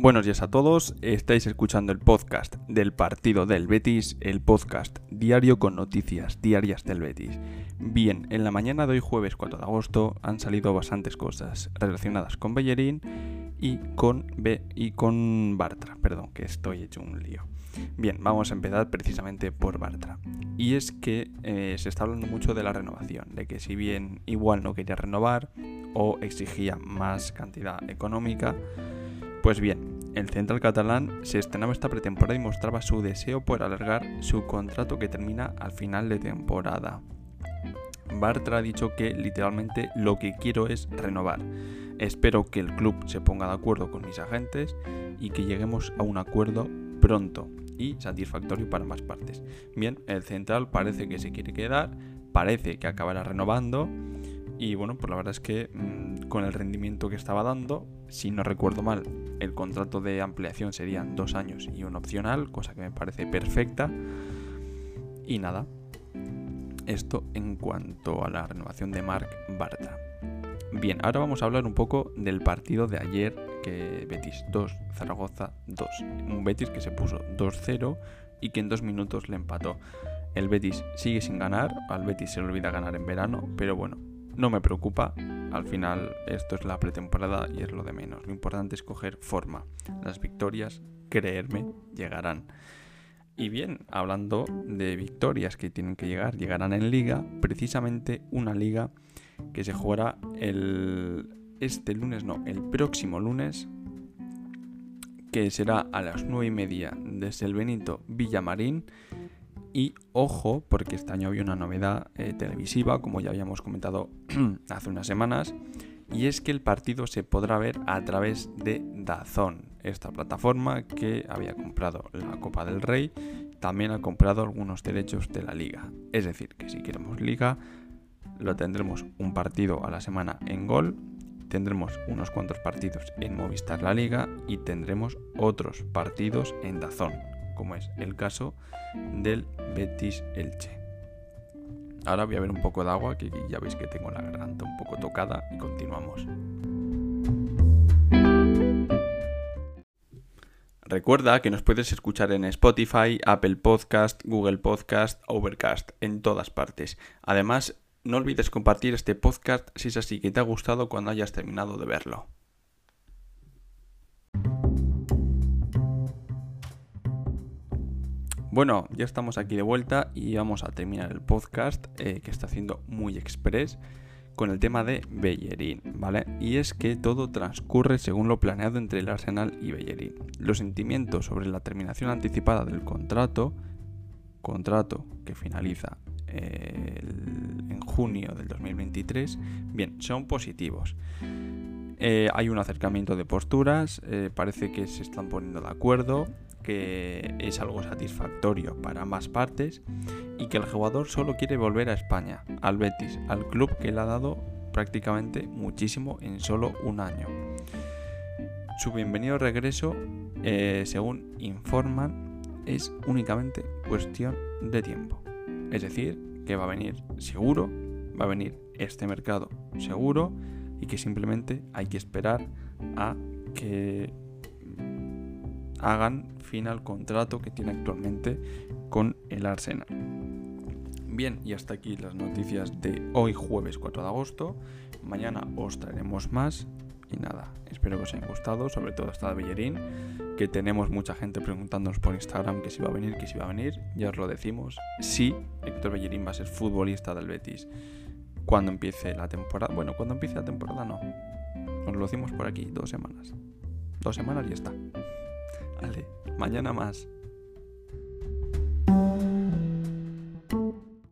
Buenos días a todos, estáis escuchando el podcast del partido del Betis, el podcast diario con noticias diarias del Betis. Bien, en la mañana de hoy jueves 4 de agosto han salido bastantes cosas relacionadas con Bellerín y con B y con Bartra, perdón, que estoy hecho un lío. Bien, vamos a empezar precisamente por Bartra. Y es que eh, se está hablando mucho de la renovación, de que si bien igual no quería renovar o exigía más cantidad económica, pues bien, el central catalán se estrenaba esta pretemporada y mostraba su deseo por alargar su contrato que termina al final de temporada. Bartra ha dicho que literalmente lo que quiero es renovar. Espero que el club se ponga de acuerdo con mis agentes y que lleguemos a un acuerdo pronto y satisfactorio para ambas partes. Bien, el central parece que se quiere quedar, parece que acabará renovando y bueno, pues la verdad es que mm, con el rendimiento que estaba dando, si no recuerdo mal, el contrato de ampliación serían dos años y un opcional, cosa que me parece perfecta. Y nada, esto en cuanto a la renovación de Marc Bartra. Bien, ahora vamos a hablar un poco del partido de ayer, que Betis 2, Zaragoza 2. Un Betis que se puso 2-0 y que en dos minutos le empató. El Betis sigue sin ganar, al Betis se le olvida ganar en verano, pero bueno, no me preocupa, al final esto es la pretemporada y es lo de menos. Lo importante es coger forma. Las victorias, creerme, llegarán. Y bien, hablando de victorias que tienen que llegar, llegarán en liga, precisamente una liga que se jugará el este lunes, no, el próximo lunes, que será a las 9 y media desde el Benito Villamarín y ojo, porque este año había una novedad eh, televisiva, como ya habíamos comentado hace unas semanas, y es que el partido se podrá ver a través de Dazón, esta plataforma que había comprado la Copa del Rey, también ha comprado algunos derechos de la liga. Es decir, que si queremos liga, lo tendremos un partido a la semana en Gol, tendremos unos cuantos partidos en Movistar La Liga y tendremos otros partidos en Dazón como es el caso del Betis Elche. Ahora voy a ver un poco de agua, que ya veis que tengo la garganta un poco tocada y continuamos. Recuerda que nos puedes escuchar en Spotify, Apple Podcast, Google Podcast, Overcast, en todas partes. Además, no olvides compartir este podcast si es así que te ha gustado cuando hayas terminado de verlo. Bueno, ya estamos aquí de vuelta y vamos a terminar el podcast eh, que está haciendo muy express con el tema de Bellerín, ¿vale? Y es que todo transcurre según lo planeado entre el Arsenal y Bellerín. Los sentimientos sobre la terminación anticipada del contrato, contrato que finaliza eh, en junio del 2023, bien, son positivos. Eh, hay un acercamiento de posturas, parece que se están poniendo de acuerdo que es algo satisfactorio para ambas partes y que el jugador solo quiere volver a España, al Betis, al club que le ha dado prácticamente muchísimo en solo un año. Su bienvenido regreso, eh, según informan, es únicamente cuestión de tiempo. Es decir, que va a venir seguro, va a venir este mercado seguro y que simplemente hay que esperar a que hagan fin al contrato que tiene actualmente con el Arsenal. Bien, y hasta aquí las noticias de hoy jueves 4 de agosto. Mañana os traeremos más. Y nada, espero que os haya gustado, sobre todo esta de Bellerín, que tenemos mucha gente preguntándonos por Instagram que si va a venir, que si va a venir. Ya os lo decimos. Sí, Héctor Bellerín va a ser futbolista del Betis cuando empiece la temporada. Bueno, cuando empiece la temporada no. Os lo decimos por aquí, dos semanas. Dos semanas y está. Vale, mañana más.